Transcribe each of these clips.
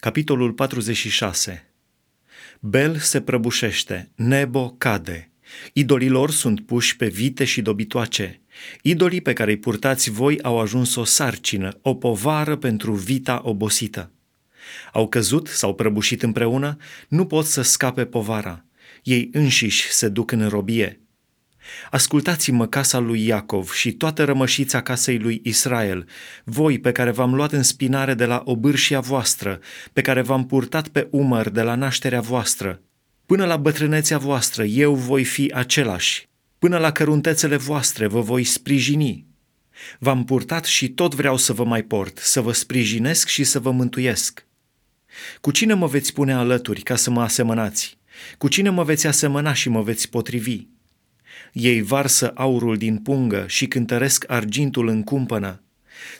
Capitolul 46 Bel se prăbușește, Nebo cade. Idolilor sunt puși pe vite și dobitoace. Idolii pe care îi purtați voi au ajuns o sarcină, o povară pentru vita obosită. Au căzut, s-au prăbușit împreună, nu pot să scape povara. Ei înșiși se duc în robie. Ascultați-mă casa lui Iacov și toată rămășița casei lui Israel, voi pe care v-am luat în spinare de la obârșia voastră, pe care v-am purtat pe umăr de la nașterea voastră. Până la bătrânețea voastră eu voi fi același, până la căruntețele voastre vă voi sprijini. V-am purtat și tot vreau să vă mai port, să vă sprijinesc și să vă mântuiesc. Cu cine mă veți pune alături ca să mă asemănați? Cu cine mă veți asemăna și mă veți potrivi? Ei varsă aurul din pungă și cântăresc argintul în cumpănă.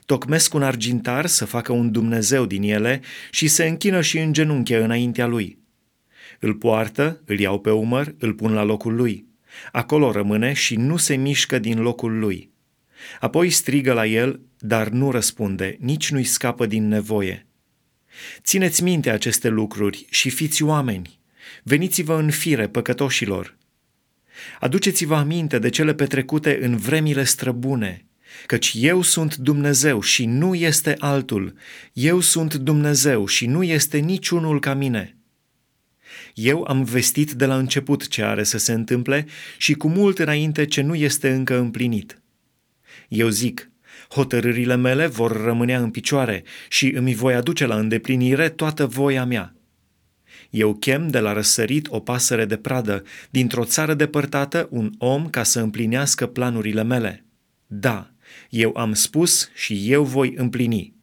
Tocmesc un argintar să facă un Dumnezeu din ele și se închină și în genunche înaintea lui. Îl poartă, îl iau pe umăr, îl pun la locul lui. Acolo rămâne și nu se mișcă din locul lui. Apoi strigă la el, dar nu răspunde, nici nu-i scapă din nevoie. Țineți minte aceste lucruri și fiți oameni. Veniți-vă în fire, păcătoșilor, Aduceți-vă aminte de cele petrecute în vremile străbune, căci eu sunt Dumnezeu și nu este altul, eu sunt Dumnezeu și nu este niciunul ca mine. Eu am vestit de la început ce are să se întâmple și cu mult înainte ce nu este încă împlinit. Eu zic, hotărârile mele vor rămâne în picioare și îmi voi aduce la îndeplinire toată voia mea. Eu chem de la răsărit o pasăre de pradă, dintr-o țară depărtată un om ca să împlinească planurile mele. Da, eu am spus și eu voi împlini.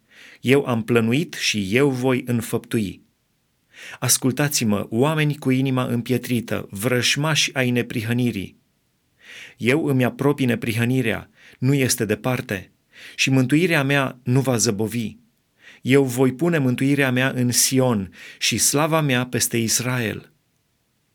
Eu am plănuit și eu voi înfăptui. Ascultați-mă, oameni cu inima împietrită, vrășmași ai neprihănirii. Eu îmi apropii neprihănirea, nu este departe, și mântuirea mea nu va zăbovi eu voi pune mântuirea mea în Sion și slava mea peste Israel.